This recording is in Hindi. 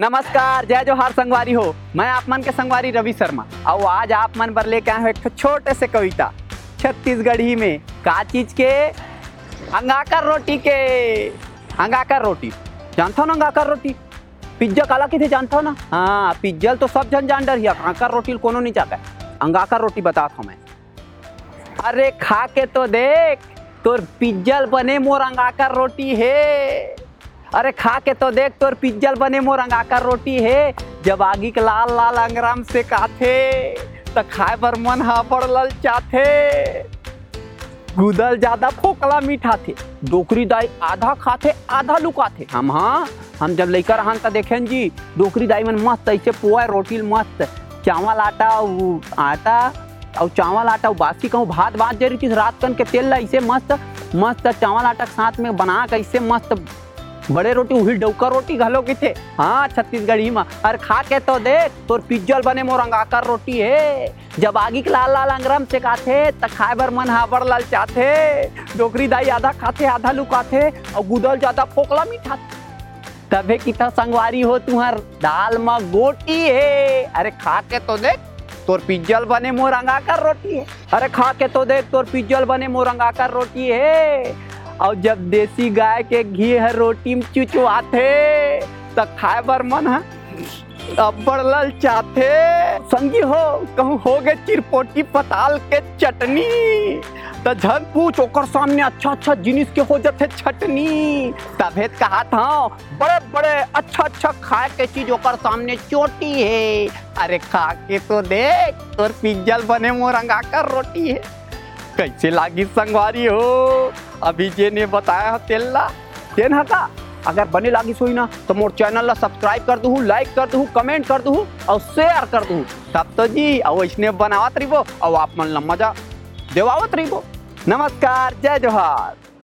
नमस्कार, जय जोहार संगवारी हो। मैं आप मन के संगवारी रवि शर्मा। और आज आप मन पर लेके आए हो एक छोटे से कविता। छत्तीसगढ़ी में का चीज़ के अंगाकर रोटी के। अंगाकर रोटी। जानता हो ना अंगाकर रोटी? पिज्जा काला किथे जानता हो ना? हाँ पिज्जल तो सब जन जान डर ही अंगाकर रोटी कोनो नहीं चाहता। अंगाकर रोटी बताता हूँ मैं। अरे खा के तो देख, तोर पिज्जल बने मोर अंगाकर रोटी है। अरे खा के तो देख, तोर पिज्जल बने मोर अंगाकर रोटी है। जब आगी के लाल लाल अंगराम से काथे, त खाए बर मन हा बड़ ललचाथे। गुदल ज़्यादा फोकला मीठा थे डोकरी दाई आधा खाथे, आधा लुकाथे। हम हाँ हम जब लइका रहन त देखेन जी डोकरी दाई मन मस्त ऐसे पोए रोटी मस्त। चावल, आटा आटा और चावल, आटा बासी कहूँ भात भात जरी चीज़, रात कन के तेल ऐसे मस्त मस्त चावल, आटा के साथ में बना के ऐसे मस्त बड़े रोटी, उही डौका रोटी घलो थे हाँ छत्तीसगढ़ी में। अरे खा के तो देख, तोर पिज्जल बने मोर अंगाकर रोटी है। जब आगी के लाल लाल अंगरम से काथे त खाए बर मन हाबड़ लाल चाथे। डोकरी दाई आधा खाथे, आधा लुकाथे, और गुदल ज़्यादा फोकला मीठा। तबे की तो संगवारी हो तुहर। दाल में गोटी है। अरे खा के तो देख, तोर पिज्जल बने मोर अंगाकर रोटी है। अरे खा के तो देख, तोर पिज्जल बने मोर अंगाकर रोटी है। और जब देसी गाय के घी है, रोटी में चुचुआथे तो खाए बर मन है। अब्बड़ लल चाथे संगी हो, कहूँ हो गए चिरपोटी पताल के चटनी। तो झन पूछ, ओकर सामने अच्छा अच्छा जिनिस के हो जाते छटनी। तभे कहा था बड़े बड़े अच्छा अच्छा खाए के चीज़ ओकर सामने चोटी है। अरे खा के तो देख, तोर पिज्जल बने मोरंगा कर रोटी है। कैसे लागी संगवारी हो? अभी जे ने बताया तेल्ला तेन हका अगर बने लगी सोई ना तो मोर चैनल ला सब्सक्राइब कर दूँ लाइक कर दूँ कमेंट कर दूँ, और शेयर कर दूँ। तब तो जी, और इसने बनावत रहो और आप मन ला मज़ा देवावत रहो नमस्कार, जय जोहार।